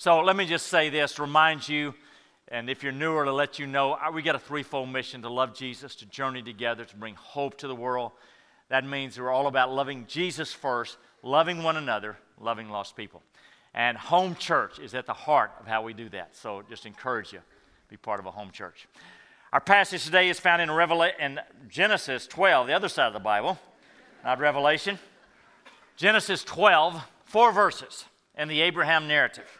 So let me just say this, remind you, and if you're newer, to let you know, we got a threefold mission to love Jesus, to journey together, to bring hope to the world. That means we're all about loving Jesus first, loving one another, loving lost people. And home church is at the heart of how we do that. So just encourage you, be part of a home church. Our passage today is found in, Revela- in Genesis 12, the other side of the Bible, not Revelation. Genesis 12, four verses in the Abraham narrative.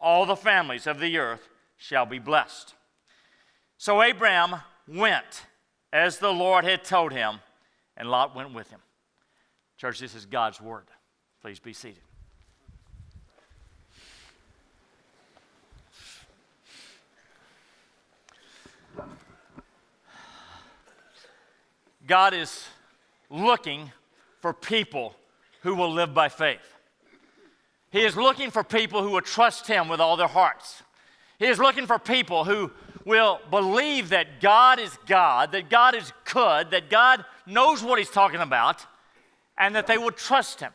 all the families of the earth shall be blessed. So Abram went as the Lord had told him, and Lot went with him. Church, this is God's word. Please be seated. God is looking for people who will live by faith. He is looking for people who will trust Him with all their hearts. He is looking for people who will believe that God is God, that God is good, that God knows what He's talking about, and that they will trust Him.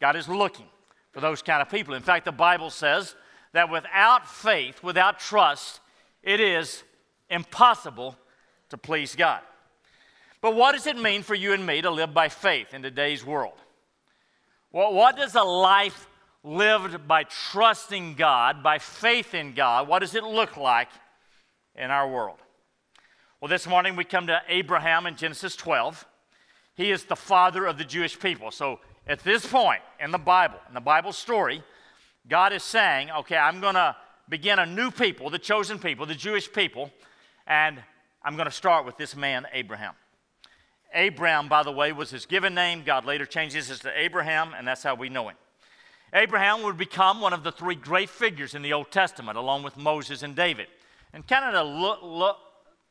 God is looking for those kind of people. In fact, the Bible says that without faith, without trust, it is impossible to please God. But what does it mean for you and me to live by faith in today's world? Well, what does a life lived by trusting God, by faith in God, what does it look like in our world? Well, this morning we come to Abraham in Genesis 12. He is the father of the Jewish people. So at this point in the Bible, in the Bible story, God is saying, okay, I'm going to begin a new people, the chosen people, the Jewish people, and I'm going to start with this man, Abraham. Abram, by the way, was his given name. God later changes it to Abraham, and that's how we know him. Abraham would become one of the three great figures in the Old Testament, along with Moses and David. And kind of to, look, look,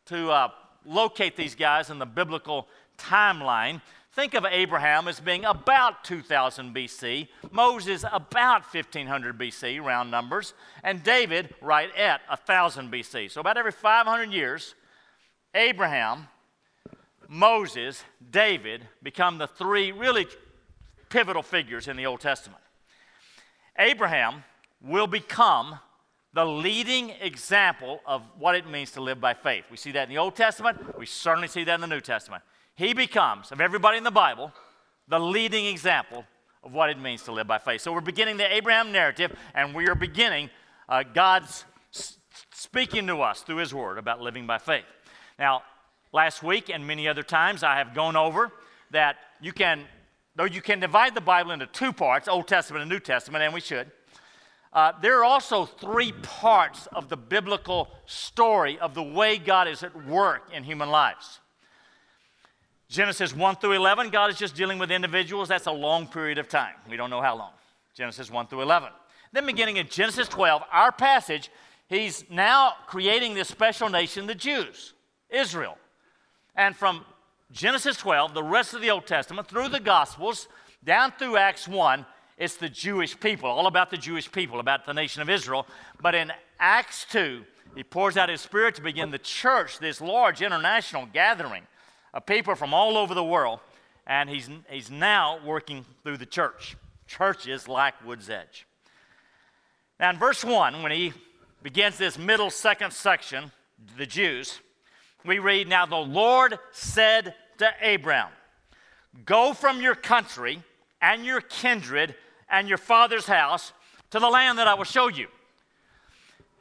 to uh, locate these guys in the biblical timeline, think of Abraham as being about 2000 BC, Moses about 1500 BC, round numbers, and David right at 1000 BC. So about every 500 years, Abraham, Moses, David become the three really pivotal figures in the Old Testament. Abraham will become the leading example of what it means to live by faith. We see that in the Old Testament, we certainly see that in the New Testament. He becomes, of everybody in the Bible, the leading example of what it means to live by faith. So we're beginning the Abraham narrative, and we are beginning uh, God's speaking to us through His Word about living by faith. Now, last week and many other times, I have gone over that you can though you can divide the Bible into two parts, Old Testament and New Testament, and we should, uh, there are also three parts of the biblical story of the way God is at work in human lives. Genesis 1 through 11, God is just dealing with individuals. That's a long period of time. We don't know how long. Genesis 1 through 11. Then, beginning in Genesis 12, our passage, he's now creating this special nation, the Jews, Israel. And from Genesis 12, the rest of the Old Testament, through the Gospels, down through Acts 1, it's the Jewish people, all about the Jewish people, about the nation of Israel. But in Acts 2, he pours out his spirit to begin the church, this large international gathering of people from all over the world. And he's, he's now working through the church. Churches like Woods Edge. Now, in verse 1, when he begins this middle second section, the Jews, we read, Now the Lord said to Abram, Go from your country and your kindred and your father's house to the land that I will show you.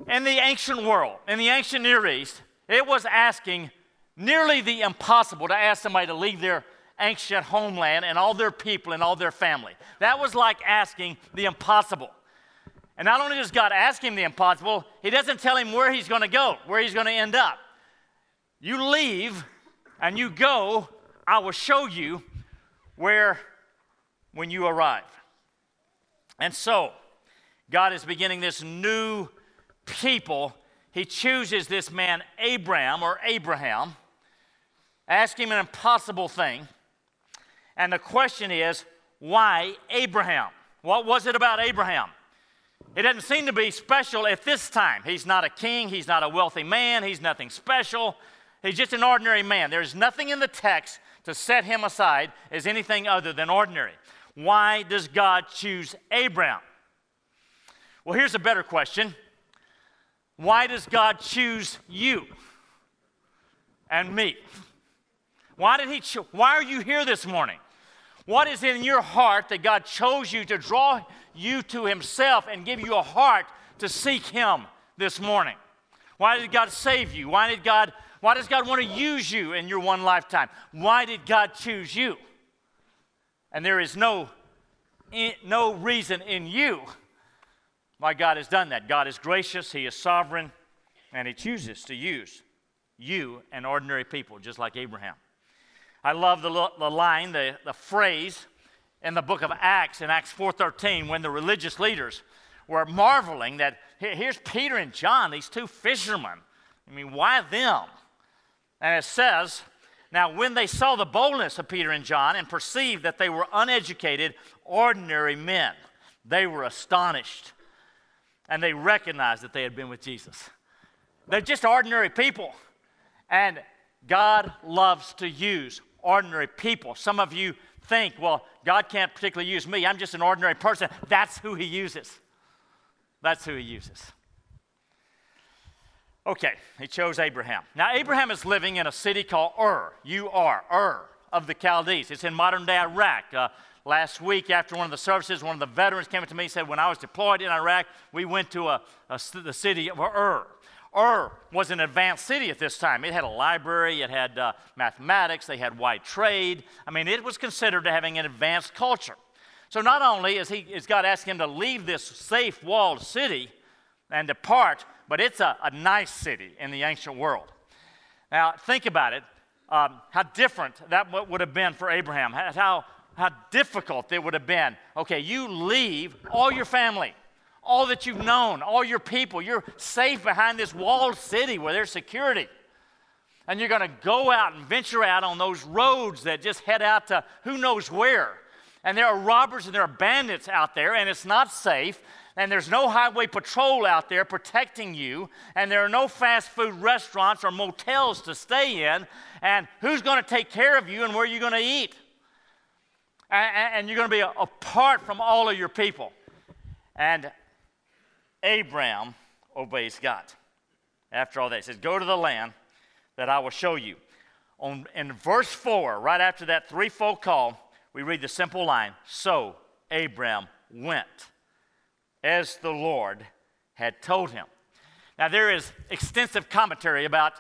In the ancient world, in the ancient Near East, it was asking nearly the impossible to ask somebody to leave their ancient homeland and all their people and all their family. That was like asking the impossible. And not only does God ask him the impossible, he doesn't tell him where he's going to go, where he's going to end up. You leave and you go, I will show you where when you arrive. And so, God is beginning this new people, he chooses this man, Abram or Abraham, ask him an impossible thing. And the question is, why Abraham? What was it about Abraham? It doesn't seem to be special at this time. He's not a king, he's not a wealthy man, he's nothing special. He's just an ordinary man. There's nothing in the text to set him aside as anything other than ordinary. Why does God choose Abraham? Well, here's a better question Why does God choose you and me? Why did he cho- why are you here this morning? What is in your heart that God chose you to draw you to himself and give you a heart to seek him this morning? Why did God save you? Why did God why does God want to use you in your one lifetime? Why did God choose you? And there is no, no reason in you why God has done that. God is gracious, He is sovereign, and He chooses to use you and ordinary people, just like Abraham. I love the, the line, the, the phrase in the book of Acts, in Acts 4.13, when the religious leaders were marveling that here's Peter and John, these two fishermen. I mean, why them? And it says, Now, when they saw the boldness of Peter and John and perceived that they were uneducated, ordinary men, they were astonished. And they recognized that they had been with Jesus. They're just ordinary people. And God loves to use ordinary people. Some of you think, well, God can't particularly use me. I'm just an ordinary person. That's who He uses. That's who He uses. Okay, he chose Abraham. Now, Abraham is living in a city called Ur, U R, Ur of the Chaldees. It's in modern day Iraq. Uh, last week, after one of the services, one of the veterans came up to me and said, When I was deployed in Iraq, we went to a, a, the city of Ur. Ur was an advanced city at this time. It had a library, it had uh, mathematics, they had white trade. I mean, it was considered to having an advanced culture. So not only is, he, is God asking him to leave this safe walled city and depart, but it's a, a nice city in the ancient world. Now, think about it um, how different that would have been for Abraham, how, how difficult it would have been. Okay, you leave all your family, all that you've known, all your people. You're safe behind this walled city where there's security. And you're going to go out and venture out on those roads that just head out to who knows where. And there are robbers and there are bandits out there, and it's not safe and there's no highway patrol out there protecting you, and there are no fast food restaurants or motels to stay in, and who's going to take care of you and where are you're going to eat? And, you're going to be apart from all of your people. And Abram obeys God. After all that, he says, Go to the land that I will show you. On, in verse 4, right after that threefold call, we read the simple line So Abram went as the Lord had told him. Now, there is extensive commentary about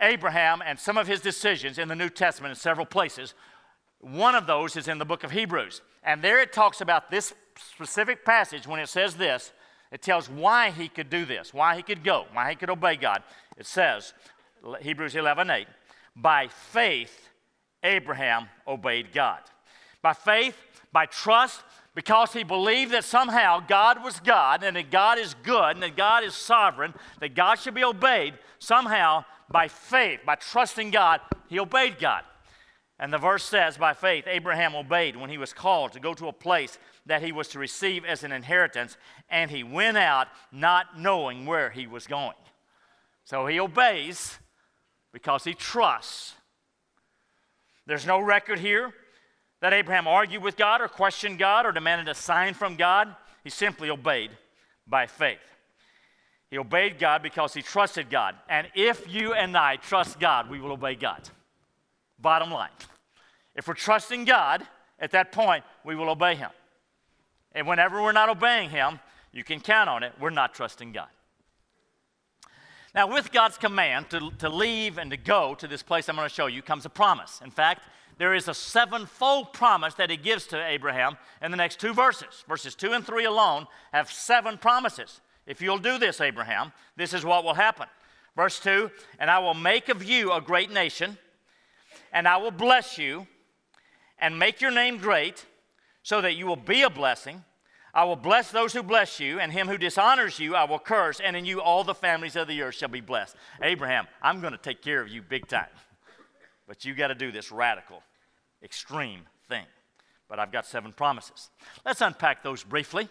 Abraham and some of his decisions in the New Testament in several places. One of those is in the book of Hebrews. And there it talks about this specific passage when it says this. It tells why he could do this, why he could go, why he could obey God. It says, Hebrews 11 8, by faith, Abraham obeyed God. By faith, by trust, because he believed that somehow God was God and that God is good and that God is sovereign, that God should be obeyed, somehow by faith, by trusting God, he obeyed God. And the verse says, by faith, Abraham obeyed when he was called to go to a place that he was to receive as an inheritance, and he went out not knowing where he was going. So he obeys because he trusts. There's no record here that Abraham argued with God or questioned God or demanded a sign from God. He simply obeyed by faith. He obeyed God because he trusted God. And if you and I trust God, we will obey God. Bottom line. If we're trusting God, at that point, we will obey Him. And whenever we're not obeying Him, you can count on it, we're not trusting God. Now, with God's command to, to leave and to go to this place I'm going to show you comes a promise. In fact, there is a sevenfold promise that he gives to Abraham in the next two verses. Verses 2 and 3 alone have seven promises. If you'll do this, Abraham, this is what will happen. Verse 2 And I will make of you a great nation, and I will bless you, and make your name great, so that you will be a blessing. I will bless those who bless you, and him who dishonors you I will curse, and in you all the families of the earth shall be blessed. Abraham, I'm going to take care of you big time. But you got to do this radical, extreme thing. But I've got seven promises. Let's unpack those briefly.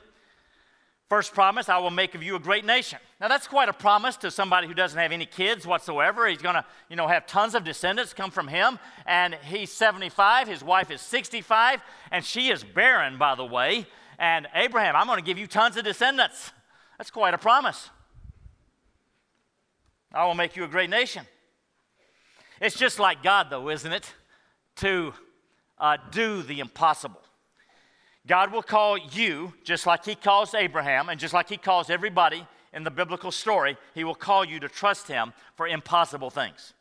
First promise, I will make of you a great nation. Now that's quite a promise to somebody who doesn't have any kids whatsoever. He's going to, you know, have tons of descendants come from him and he's 75, his wife is 65 and she is barren by the way. And Abraham, I'm going to give you tons of descendants. That's quite a promise. I will make you a great nation. It's just like God, though, isn't it? To uh, do the impossible. God will call you, just like He calls Abraham, and just like He calls everybody in the biblical story, He will call you to trust Him for impossible things.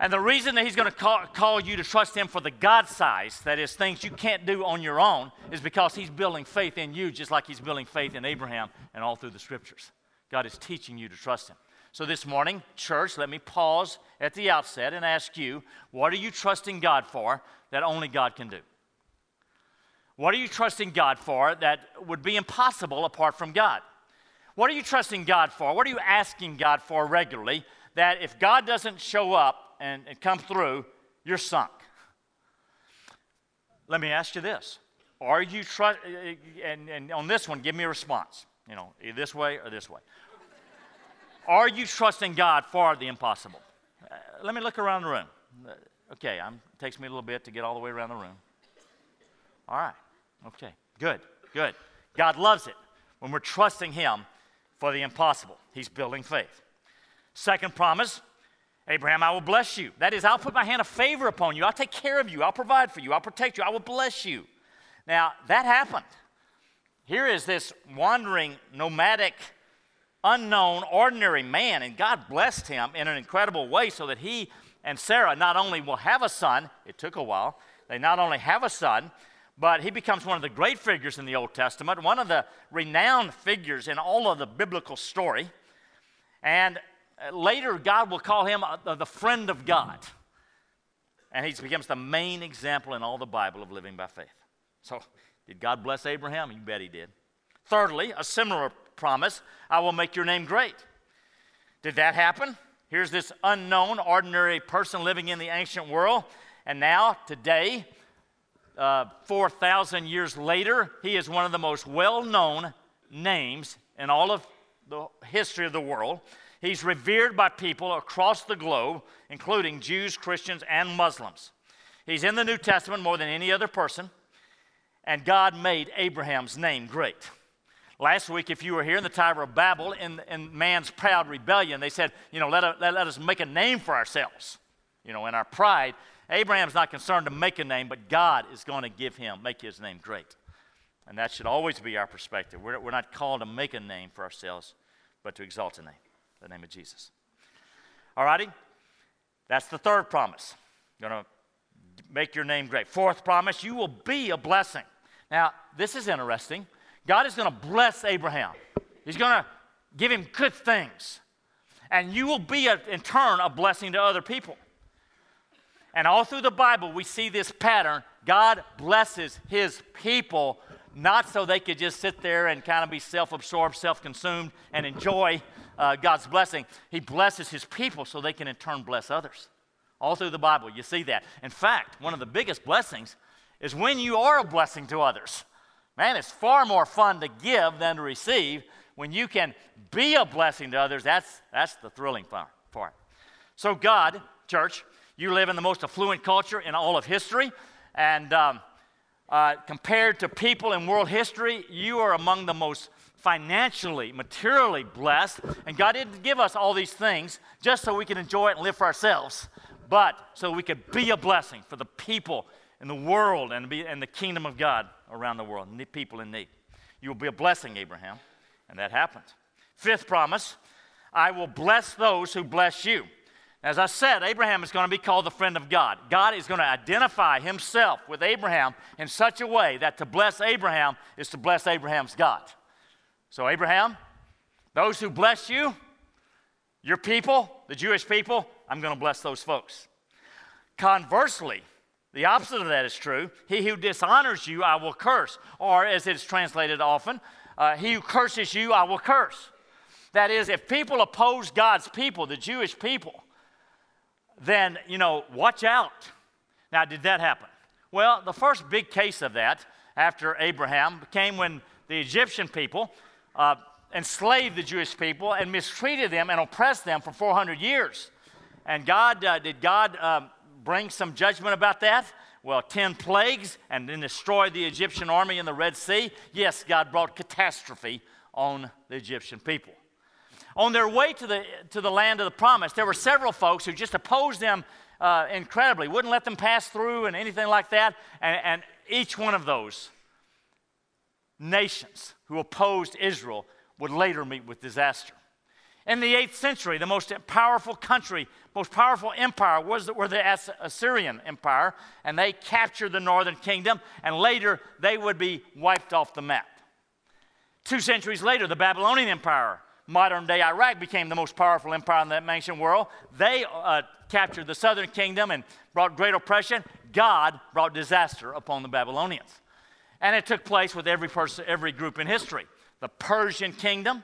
And the reason that He's going to call, call you to trust Him for the God size, that is, things you can't do on your own, is because He's building faith in you, just like He's building faith in Abraham and all through the scriptures. God is teaching you to trust Him. So, this morning, church, let me pause at the outset and ask you what are you trusting God for that only God can do? What are you trusting God for that would be impossible apart from God? What are you trusting God for? What are you asking God for regularly that if God doesn't show up and, and come through, you're sunk? Let me ask you this. Are you trust and, and on this one, give me a response. You know, this way or this way. Are you trusting God for the impossible? Uh, let me look around the room. Uh, okay, it takes me a little bit to get all the way around the room. All right. Okay, good, good. God loves it when we're trusting Him for the impossible. He's building faith. Second promise Abraham, I will bless you. That is, I'll put my hand of favor upon you. I'll take care of you. I'll provide for you. I'll protect you. I will bless you. Now, that happened. Here is this wandering, nomadic unknown, ordinary man, and God blessed him in an incredible way so that he and Sarah not only will have a son, it took a while, they not only have a son, but he becomes one of the great figures in the Old Testament, one of the renowned figures in all of the biblical story. And uh, later, God will call him uh, the friend of God. And he becomes the main example in all the Bible of living by faith. So, did God bless Abraham? You bet he did. Thirdly, a similar promise I will make your name great. Did that happen? Here's this unknown, ordinary person living in the ancient world. And now, today, uh, 4,000 years later, he is one of the most well known names in all of the history of the world. He's revered by people across the globe, including Jews, Christians, and Muslims. He's in the New Testament more than any other person, and God made Abraham's name great. Last week, if you were here in the Tower of Babel, in, in man's proud rebellion, they said, you know, let, let, let us make a name for ourselves. You know, in our pride, Abraham's not concerned to make a name, but God is going to give him, make his name great. And that should always be our perspective. We're, we're not called to make a name for ourselves, but to exalt a name, the name of Jesus. All righty? That's the third promise. Going to make your name great. Fourth promise, you will be a blessing. Now, this is interesting. God is going to bless Abraham, He's going to give him good things. And you will be, a, in turn, a blessing to other people. And all through the Bible, we see this pattern. God blesses his people, not so they could just sit there and kind of be self absorbed, self consumed, and enjoy uh, God's blessing. He blesses his people so they can, in turn, bless others. All through the Bible, you see that. In fact, one of the biggest blessings is when you are a blessing to others. Man, it's far more fun to give than to receive. When you can be a blessing to others, that's, that's the thrilling part. So, God, church, you live in the most affluent culture in all of history. And um, uh, compared to people in world history, you are among the most financially, materially blessed. And God didn't give us all these things just so we can enjoy it and live for ourselves, but so we could be a blessing for the people in the world and, be, and the kingdom of God around the world, people in need. You will be a blessing, Abraham. And that happened. Fifth promise I will bless those who bless you. As I said, Abraham is going to be called the friend of God. God is going to identify himself with Abraham in such a way that to bless Abraham is to bless Abraham's God. So, Abraham, those who bless you, your people, the Jewish people, I'm going to bless those folks. Conversely, The opposite of that is true. He who dishonors you, I will curse. Or, as it's translated often, uh, he who curses you, I will curse. That is, if people oppose God's people, the Jewish people, then, you know, watch out. Now, did that happen? Well, the first big case of that after Abraham came when the Egyptian people uh, enslaved the Jewish people and mistreated them and oppressed them for 400 years. And God, uh, did God uh, bring some judgment about that? Well, 10 plagues and then destroyed the Egyptian army in the Red Sea. Yes, God brought catastrophe on the Egyptian people. On their way to the, to the land of the promise, there were several folks who just opposed them uh, incredibly, wouldn't let them pass through and anything like that. And, and each one of those nations who opposed Israel would later meet with disaster. In the 8th century, the most powerful country, most powerful empire was the, were the Assyrian Empire, and they captured the northern kingdom, and later they would be wiped off the map. Two centuries later, the Babylonian Empire, modern day Iraq, became the most powerful empire in the ancient world. They uh, captured the southern kingdom and brought great oppression. God brought disaster upon the Babylonians. And it took place with every person, every group in history. The Persian kingdom,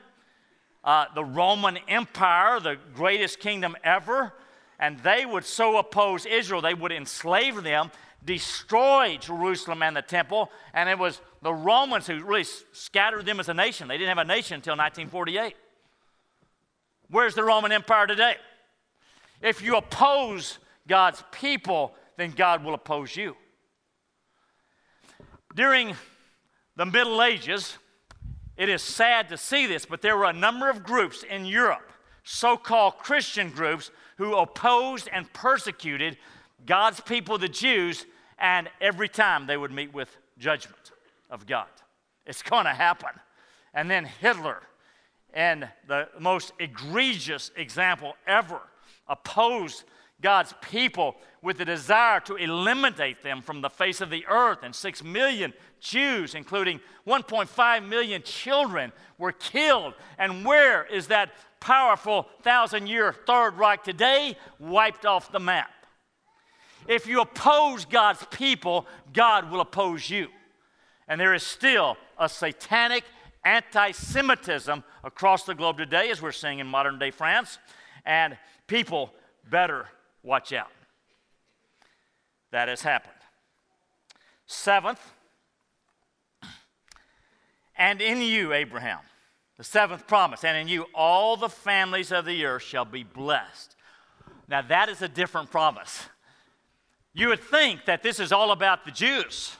uh, the Roman Empire, the greatest kingdom ever, and they would so oppose Israel, they would enslave them, destroy Jerusalem and the temple, and it was the Romans who really scattered them as a nation. They didn't have a nation until 1948. Where's the Roman Empire today? If you oppose God's people, then God will oppose you. During the Middle Ages, it is sad to see this, but there were a number of groups in Europe, so called Christian groups, who opposed and persecuted God's people, the Jews, and every time they would meet with judgment of God. It's going to happen. And then Hitler, and the most egregious example ever, opposed God's people with the desire to eliminate them from the face of the earth. And six million Jews, including 1.5 million children, were killed. And where is that powerful thousand year Third Reich today? Wiped off the map. If you oppose God's people, God will oppose you. And there is still a satanic anti Semitism across the globe today, as we're seeing in modern day France. And people better watch out. That has happened. Seventh, and in you, Abraham, the seventh promise, and in you, all the families of the earth shall be blessed. Now, that is a different promise. You would think that this is all about the Jews.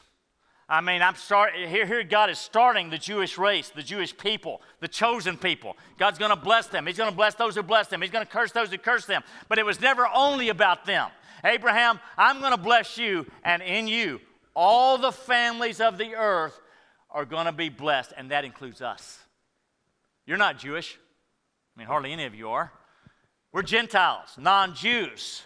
I mean, I'm starting here, here God is starting the Jewish race, the Jewish people, the chosen people. God's going to bless them. He's going to bless those who bless them. He's going to curse those who curse them. But it was never only about them. Abraham, I'm going to bless you, and in you, all the families of the earth are going to be blessed, and that includes us. You're not Jewish. I mean, hardly any of you are. We're Gentiles, non Jews.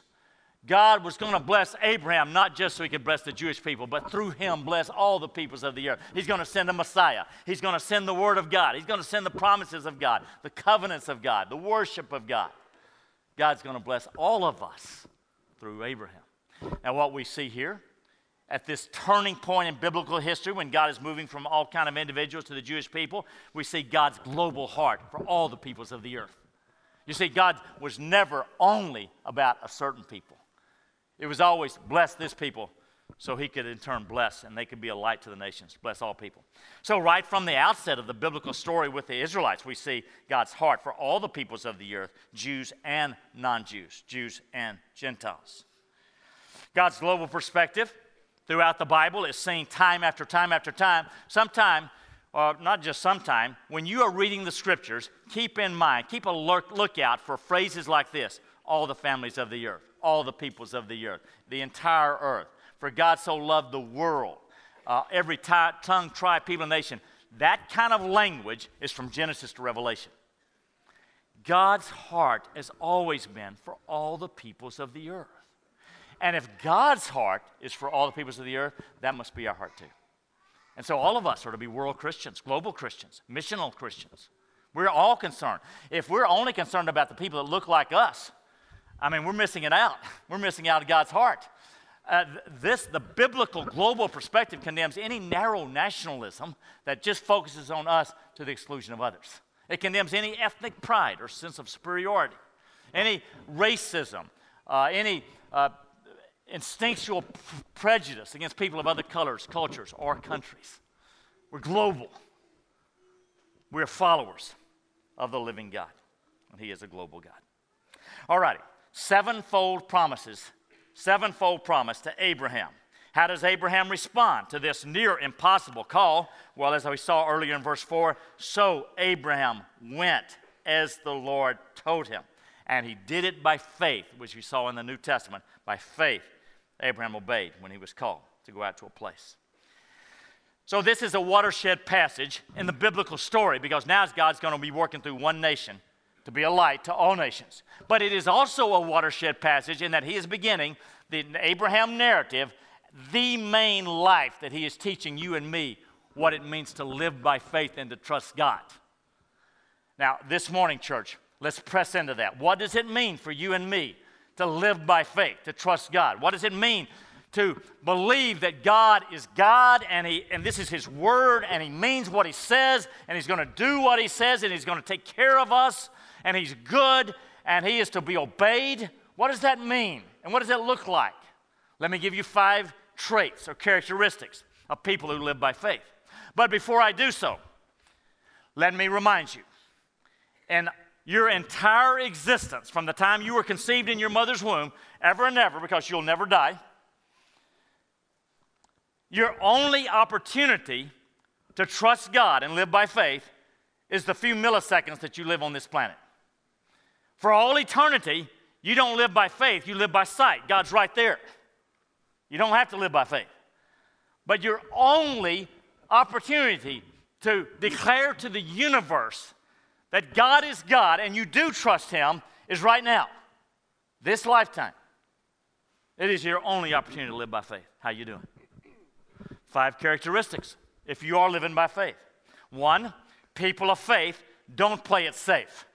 God was going to bless Abraham not just so he could bless the Jewish people, but through him bless all the peoples of the earth. He's going to send a Messiah. He's going to send the Word of God. He's going to send the promises of God, the covenants of God, the worship of God. God's going to bless all of us through Abraham. Now, what we see here at this turning point in biblical history when God is moving from all kind of individuals to the Jewish people, we see God's global heart for all the peoples of the earth. You see, God was never only about a certain people. It was always bless this people so he could in turn bless and they could be a light to the nations, bless all people. So, right from the outset of the biblical story with the Israelites, we see God's heart for all the peoples of the earth, Jews and non Jews, Jews and Gentiles. God's global perspective throughout the Bible is seen time after time after time. Sometime, or not just sometime, when you are reading the scriptures, keep in mind, keep a lookout for phrases like this all the families of the earth all the peoples of the earth, the entire earth. For God so loved the world, uh, every t- tongue, tribe, people, nation. That kind of language is from Genesis to Revelation. God's heart has always been for all the peoples of the earth. And if God's heart is for all the peoples of the earth, that must be our heart too. And so all of us are to be world Christians, global Christians, missional Christians. We're all concerned. If we're only concerned about the people that look like us, I mean, we're missing it out. We're missing out of God's heart. uh, this, the biblical global perspective condemns any narrow nationalism that just focuses on us to the exclusion of others. It condemns any ethnic pride or sense of superiority, any racism, uh, any uh, instinctual prejudice against people of other colors, cultures, or countries. We're global. We're followers of the living God, and He is a global God. All righty, sevenfold promises sevenfold promise to Abraham. How does Abraham respond to this near impossible call? Well, as we saw earlier in verse 4, so Abraham went as the Lord told him. And he did it by faith, which we saw in the New Testament. By faith, Abraham obeyed when he was called to go out to a place. So, this is a watershed passage in the biblical story because now God's going to be working through one nation to be a light to all nations. But it is also a watershed passage in that he is beginning the Abraham narrative, the main life that he is teaching you and me what it means to live by faith and to trust God. Now, this morning, church, let's press into that. What does it mean for you and me to live by faith, to trust God? What does it mean to believe that God is God and, he, and this is His Word and He means what He says and He's going to do what He says and He's going to take care of us and he's good and he is to be obeyed. What does that mean? And what does that look like? Let me give you five traits or characteristics of people who live by faith. But before I do so, let me remind you in your entire existence, from the time you were conceived in your mother's womb, ever and ever, because you'll never die, your only opportunity to trust God and live by faith is the few milliseconds that you live on this planet. For all eternity, you don't live by faith, you live by sight. God's right there. You don't have to live by faith. But your only opportunity to declare to the universe that God is God and you do trust Him is right now, this lifetime. It is your only opportunity to live by faith. How you doing? Five characteristics if you are living by faith. One, people of faith don't play it safe.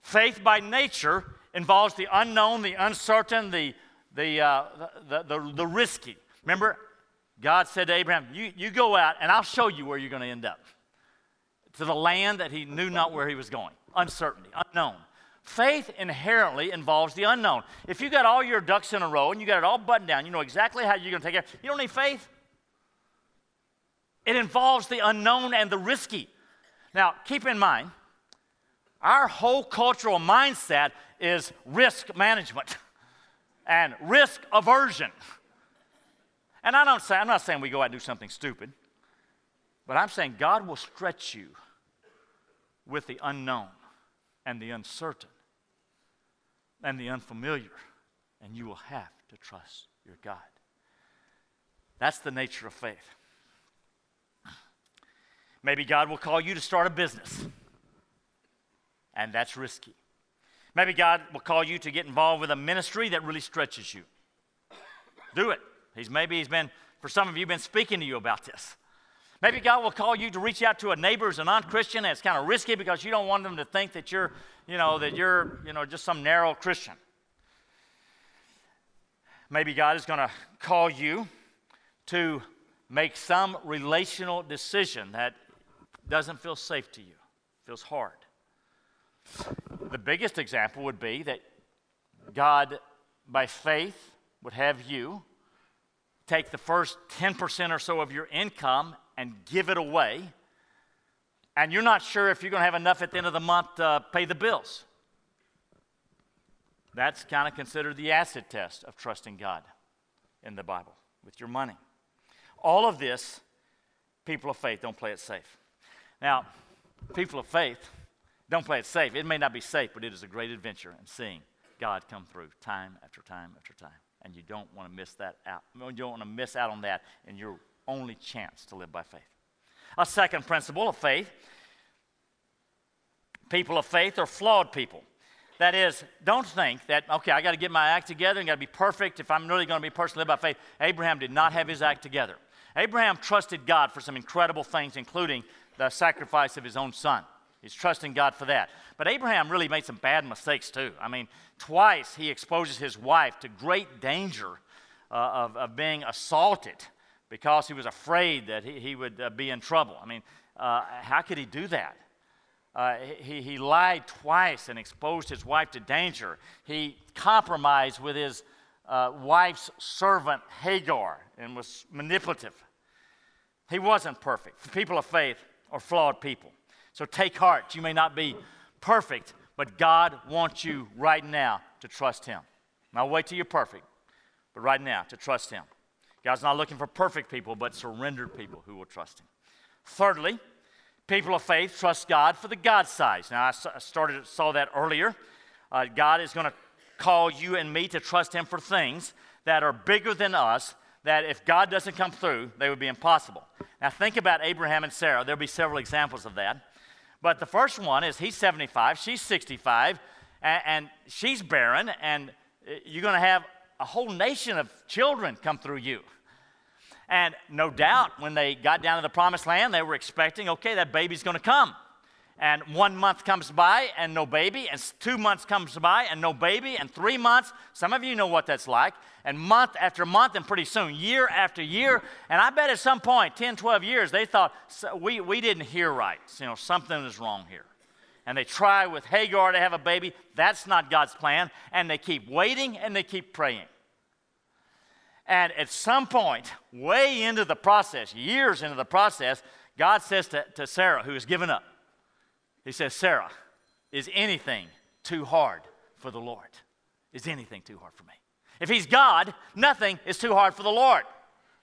Faith by nature involves the unknown, the uncertain, the, the, uh, the, the, the, risky. Remember, God said to Abraham, you, you go out and I'll show you where you're going to end up. To the land that he knew not where he was going. Uncertainty, unknown. Faith inherently involves the unknown. If you got all your ducks in a row and you got it all buttoned down, you know exactly how you're going to take care. You don't need faith. It involves the unknown and the risky. Now, keep in mind, our whole cultural mindset is risk management and risk aversion. And I don't say, I'm not saying we go out and do something stupid, but I'm saying God will stretch you with the unknown and the uncertain and the unfamiliar, and you will have to trust your God. That's the nature of faith. Maybe God will call you to start a business and that's risky. Maybe God will call you to get involved with a ministry that really stretches you. Do it. He's maybe he's been for some of you been speaking to you about this. Maybe God will call you to reach out to a neighbor who's a non-Christian and it's kind of risky because you don't want them to think that you're, you know, that you're, you know, just some narrow Christian. Maybe God is going to call you to make some relational decision that doesn't feel safe to you, feels hard. The biggest example would be that God, by faith, would have you take the first 10% or so of your income and give it away, and you're not sure if you're going to have enough at the end of the month to pay the bills. That's kind of considered the acid test of trusting God in the Bible with your money. All of this, people of faith don't play it safe. Now, people of faith, don't play it safe. It may not be safe, but it is a great adventure in seeing God come through time after time after time. And you don't want to miss that out. You don't want to miss out on that in your only chance to live by faith. A second principle of faith people of faith are flawed people. That is, don't think that, okay, I got to get my act together and got to be perfect if I'm really going to be a person live by faith. Abraham did not have his act together. Abraham trusted God for some incredible things, including the sacrifice of his own son. He's trusting God for that. But Abraham really made some bad mistakes too. I mean, twice he exposes his wife to great danger uh, of, of being assaulted because he was afraid that he, he would uh, be in trouble. I mean, uh, how could he do that? Uh, he, he lied twice and exposed his wife to danger. He compromised with his uh, wife's servant Hagar and was manipulative. He wasn't perfect. People of faith are flawed people. So take heart. You may not be perfect, but God wants you right now to trust Him. I'll wait till you're perfect, but right now to trust Him. God's not looking for perfect people, but surrendered people who will trust Him. Thirdly, people of faith trust God for the God size. Now, I started saw that earlier. Uh, God is going to call you and me to trust Him for things that are bigger than us. That if God doesn't come through, they would be impossible. Now, think about Abraham and Sarah. There'll be several examples of that. But the first one is he's 75, she's 65, and, and she's barren, and uh, you're going to have a whole nation of children come through you. And no doubt, when they got down to the promised land, they were expecting, okay, that baby's going to come. And one month comes by and no baby, and two months comes by and no baby, and three months. Some of you know what that's like. And month after month, and pretty soon, year after year. And I bet at some point, 10, 12 years, they thought, we, we didn't hear right. You know, something is wrong here and they try with Hagar to have a baby. That's not God's plan. And they keep waiting and they keep praying. And at some point, way into the process, years into the process, God says to, to Sarah, who has given up, He says, Sarah, is anything too hard for the Lord? Is anything too hard for me? If He's God, nothing is too hard for the Lord.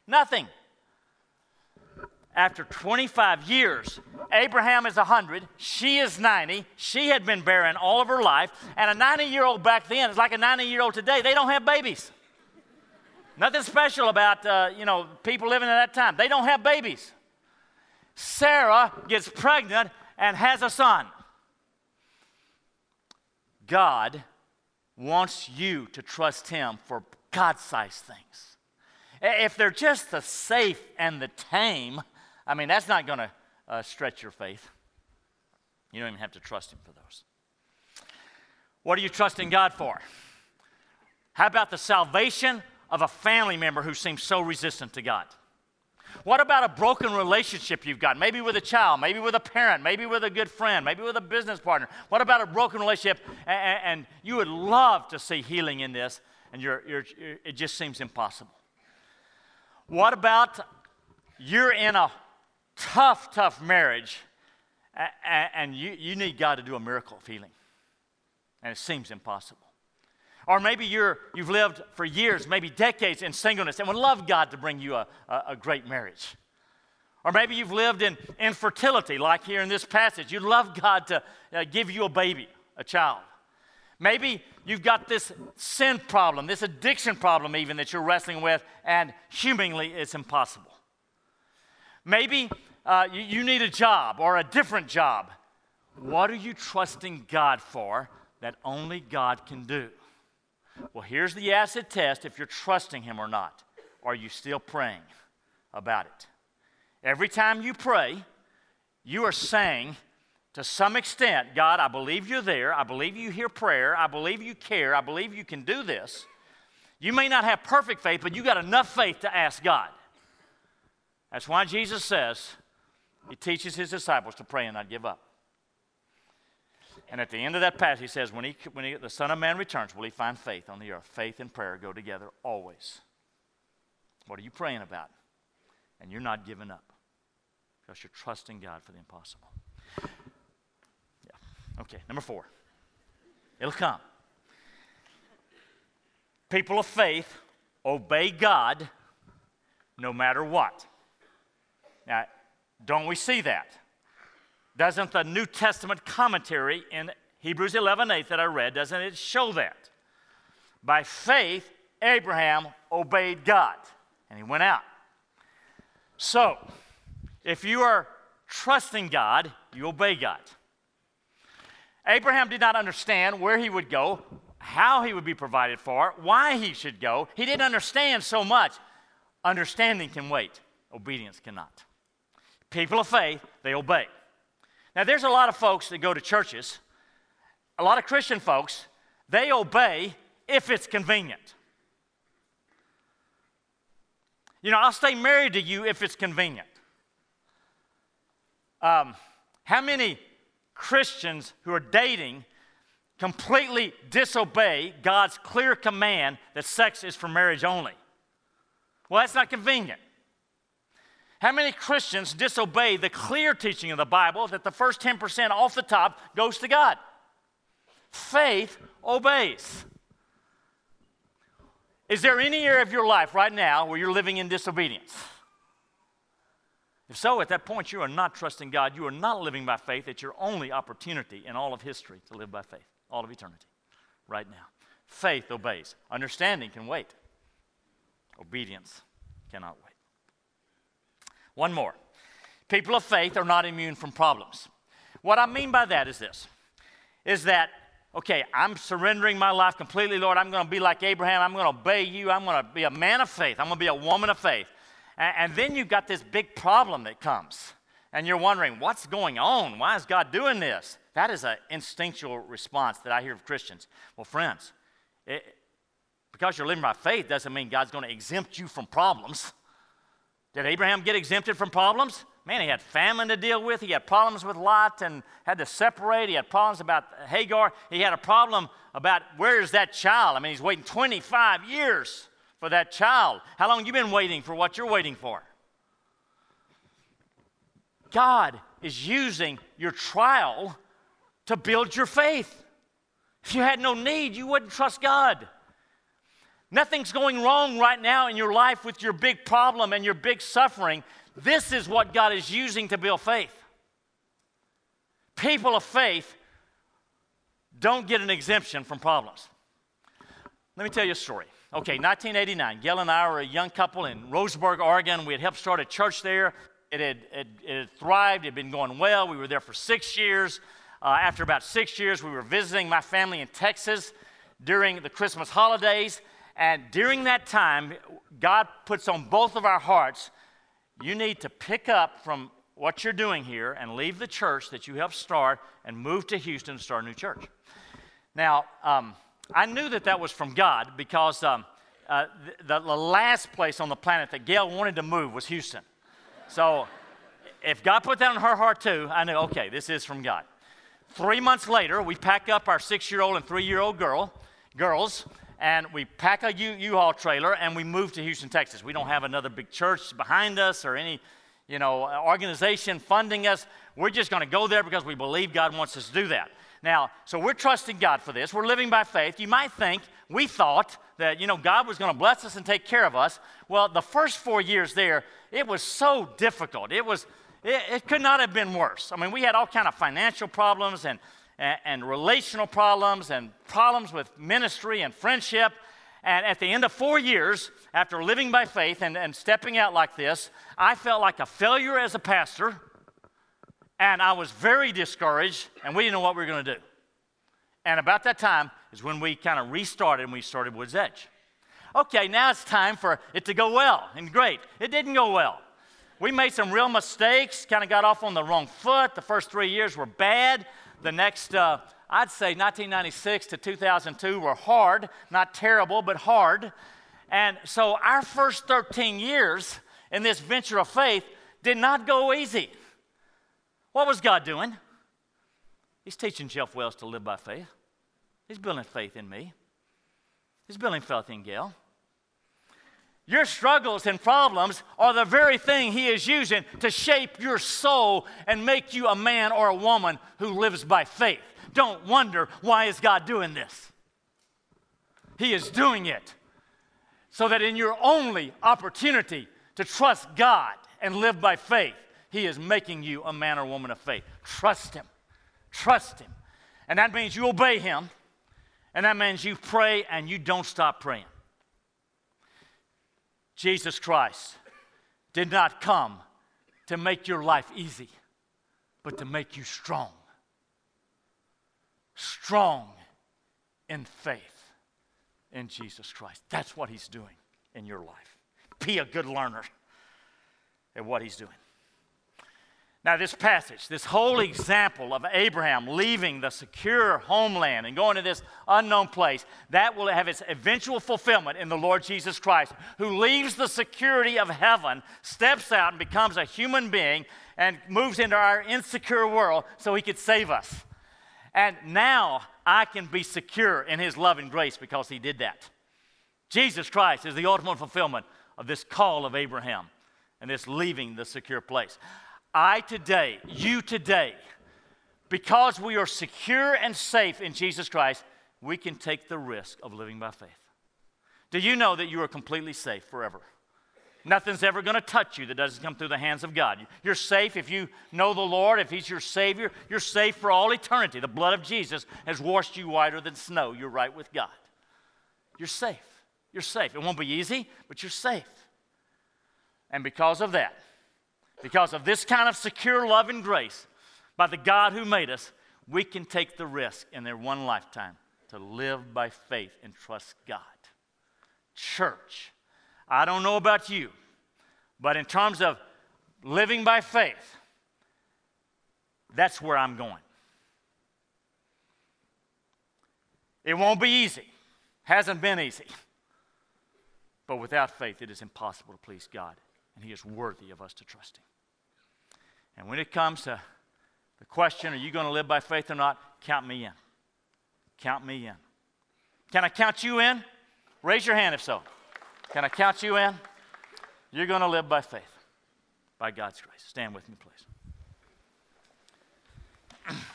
Nothing after 25 years, Abraham is 100, she is 90, she had been barren all of her life, and a 90 year old back then is like a 90 year old today. They don't have babies. Nothing special about, uh, you know, people living at that time. They don't have babies. Sarah gets pregnant and has a son. God wants you to trust Him for God sized things. If they're just the safe and the tame, I mean, that's not going to uh, stretch your faith. You don't even have to trust Him for those. What are you trusting God for? How about the salvation of a family member who seems so resistant to God? What about a broken relationship you've got? Maybe with a child, maybe with a parent, maybe with a good friend, maybe with a business partner. What about a broken relationship and, and you would love to see healing in this and you're, you're, it just seems impossible? What about you're in a tough, tough marriage, and you, you need God to do a miracle of healing. And it seems impossible. Or maybe you're, you've lived for years, maybe decades in singleness, and would love God to bring you a, a, a great marriage. Or maybe you've lived in infertility, like here in this passage. You'd love God to uh, give you a baby, a child. Maybe you've got this sin problem, this addiction problem, even that you're wrestling with, and humanly it's impossible. Maybe uh, you, you need a job or a different job. What are you trusting God for that only God can do? Well, here's the acid test if you're trusting Him or not. Are you still praying about it? Every time you pray, you are saying, to some extent, God, I believe you're there. I believe you hear prayer. I believe you care. I believe you can do this. You may not have perfect faith, but you got enough faith to ask God. That's why Jesus says, He teaches His disciples to pray and not give up. And at the end of that passage, he says, when, he, when he, the Son of Man returns, will he find faith on the earth? Faith and prayer go together always. What are you praying about? And you're not giving up because you're trusting God for the impossible. Yeah. Okay, number four. It'll come. People of faith obey God no matter what. Now, don't we see that? Doesn't the New Testament commentary in Hebrews 11 8 that I read, doesn't it show that? By faith, Abraham obeyed God and he went out. So, if you are trusting God, you obey God. Abraham did not understand where he would go, how he would be provided for, why he should go. He didn't understand so much. Understanding can wait, obedience cannot. People of faith, they obey. Now, there's a lot of folks that go to churches, a lot of Christian folks, they obey if it's convenient. You know, I'll stay married to you if it's convenient. Um, how many Christians who are dating completely disobey God's clear command that sex is for marriage only? Well, that's not convenient. How many Christians disobey the clear teaching of the Bible that the first 10% off the top goes to God? Faith obeys. Is there any area of your life right now where you're living in disobedience? If so, at that point, you are not trusting God. You are not living by faith. It's your only opportunity in all of history to live by faith, all of eternity, right now. Faith obeys. Understanding can wait. Obedience cannot wait. One more. People of faith are not immune from problems. What I mean by that is this is that okay, I'm surrendering my life completely, Lord. I'm going to be like Abraham. I'm going to obey you. I'm going to be a man of faith. I'm going to be a woman of faith. And, and then you've got this big problem that comes. And you're wondering, what's going on? Why is God doing this? That is an instinctual response that I hear of Christians. Well, friends, it, because you're living by faith doesn't mean God's going to exempt you from problems. Did Abraham get exempted from problems? Man, he had famine to deal with. He had problems with Lot and had to separate. He had problems about Hagar. He had a problem about where is that child? I mean, he's waiting 25 years for that child. How long you been waiting for what you're waiting for? God is using your trial to build your faith. If you had no need, you wouldn't trust God. Nothing's going wrong right now in your life with your big problem and your big suffering. This is what God is using to build faith. People of faith don't get an exemption from problems. Let me tell you a story. Okay, 1989, Gail and I were a young couple in Roseburg, Oregon. We had helped start a church there. It had, it, it had thrived, it had been going well. We were there for six years. Uh, after about six years, we were visiting my family in Texas during the Christmas holidays. And during that time, God puts on both of our hearts you need to pick up from what you're doing here and leave the church that you helped start and move to Houston to start a new church. Now, um, I knew that that was from God because um, uh, the, the last place on the planet that Gail wanted to move was Houston. So if God put that on her heart too, I knew, okay, this is from God. Three months later, we pack up our six year old and three year old girl, girls, and we pack a U- U-Haul trailer and we move to Houston, Texas. We don't have another big church behind us or any, you know, organization funding us. We're just going to go there because we believe God wants us to do that. Now, so we're trusting God for this. We're living by faith. You might think we thought that, you know, God was going to bless us and take care of us. Well, the first four years there, it was so difficult. It was, it, it could not have been worse. I mean, we had all kind of financial problems and and, and relational problems and problems with ministry and friendship. And at the end of four years, after living by faith and, and stepping out like this, I felt like a failure as a pastor. And I was very discouraged, and we didn't know what we were going to do. And about that time is when we kind of restarted and we started Woods Edge. Okay, now it's time for it to go well and great. It didn't go well. We made some real mistakes, kind of got off on the wrong foot. The first three years were bad. The next, uh, I'd say 1996 to 2002 were hard, not terrible, but hard. And so our first 13 years in this venture of faith did not go easy. What was God doing? He's teaching Jeff Wells to live by faith. He's building faith in me. He's building faith in Gail. Your struggles and problems are the very thing He is using to shape your soul and make you a man or a woman who lives by faith. Don't wonder why is God doing this. He is doing it so that in your only opportunity to trust God and live by faith, He is making you a man or woman of faith. Trust Him. Trust Him. And that means you obey Him, and that means you pray and you don't stop praying. Jesus Christ did not come to make your life easy, but to make you strong. Strong in faith in Jesus Christ. That's what He's doing in your life. Be a good learner at what He's doing. Now, this passage, this whole example of Abraham leaving the secure homeland and going to this unknown place, that will have its eventual fulfillment in the Lord Jesus Christ, who leaves the security of heaven, steps out, and becomes a human being and moves into our insecure world so he could save us. And now I can be secure in his love and grace because he did that. Jesus Christ is the ultimate fulfillment of this call of Abraham and this leaving the secure place. I today, you today, because we are secure and safe in Jesus Christ, we can take the risk of living by faith. Do you know that you are completely safe forever? Nothing's ever going to touch you that doesn't come through the hands of God. You're safe if you know the Lord, if He's your Savior. You're safe for all eternity. The blood of Jesus has washed you whiter than snow. You're right with God. You're safe. You're safe. It won't be easy, but you're safe. And because of that, because of this kind of secure love and grace by the God who made us, we can take the risk in their one lifetime to live by faith and trust God. Church, I don't know about you, but in terms of living by faith, that's where I'm going. It won't be easy, hasn't been easy. But without faith, it is impossible to please God and He is worthy of us to trust Him. And when it comes to the question, are you going to live by faith or not? Count me in. Count me in. Can I count you in? Raise your hand if so. Can I count you in? You're going to live by faith, by God's grace. Stand with me, please.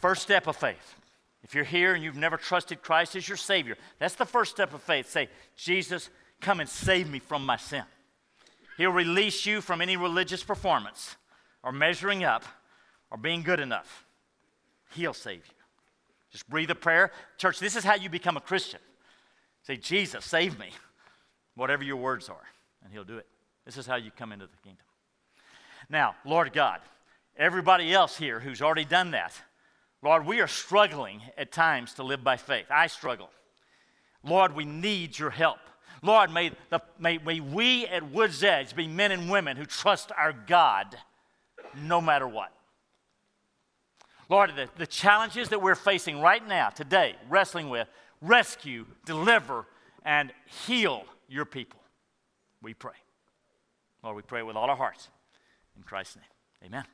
First step of faith if you're here and you've never trusted Christ as your Savior, that's the first step of faith. Say, Jesus, come and save me from my sin. He'll release you from any religious performance or measuring up or being good enough. He'll save you. Just breathe a prayer. Church, this is how you become a Christian. Say, Jesus, save me, whatever your words are, and He'll do it. This is how you come into the kingdom. Now, Lord God, everybody else here who's already done that, Lord, we are struggling at times to live by faith. I struggle. Lord, we need your help. Lord, may, the, may, may we at Wood's Edge be men and women who trust our God no matter what. Lord, the, the challenges that we're facing right now, today, wrestling with, rescue, deliver, and heal your people. We pray. Lord, we pray with all our hearts. In Christ's name, amen.